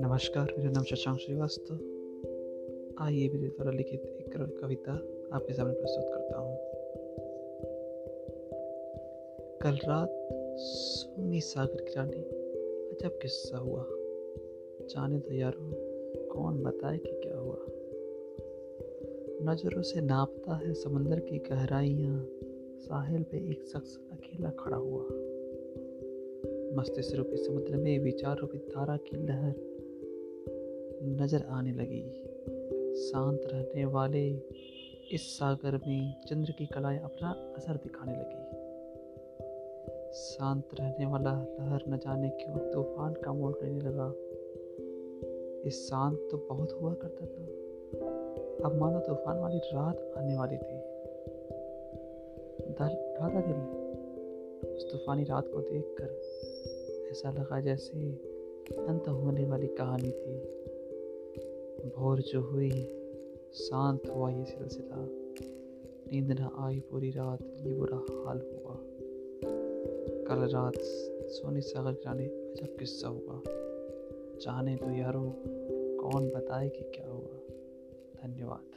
नमस्कार, मेरा नाम शशांक श्रीवास्तव। आइए मेरे द्वारा लिखित एक कविता आपके सामने प्रस्तुत करता हूँ। कल रात सोनी सागर किराने अजब किस्सा हुआ। जाने तो यारो, कौन बताए कि क्या हुआ? नज़रों से नापता है समंदर की गहराइयाँ साहिल पे एक शख्स अकेला खड़ा हुआ। मस्तिष्क रूपी समुद्र में विचार रूपी धारा की लहर नज़र आने लगी। शांत रहने वाले इस सागर में चंद्र की कलाएँ अपना असर दिखाने लगी। शांत रहने वाला लहर न जाने क्यों तूफ़ान का मोड़ लेने लगा। इस शांत तो बहुत हुआ करता था। अब मानो तूफ़ान वाली रात आने वाली थी। था दिल उस तूफानी रात को देखकर ऐसा लगा जैसे अंत होने वाली कहानी थी। भोर जो हुई, शांत हुआ ये सिलसिला। नींद न आई पूरी रात, ये बुरा हाल हुआ। कल रात सोनी सागर जाने अजब किस्सा हुआ। जाने तो यारो, कौन बताए कि क्या हुआ? धन्यवाद।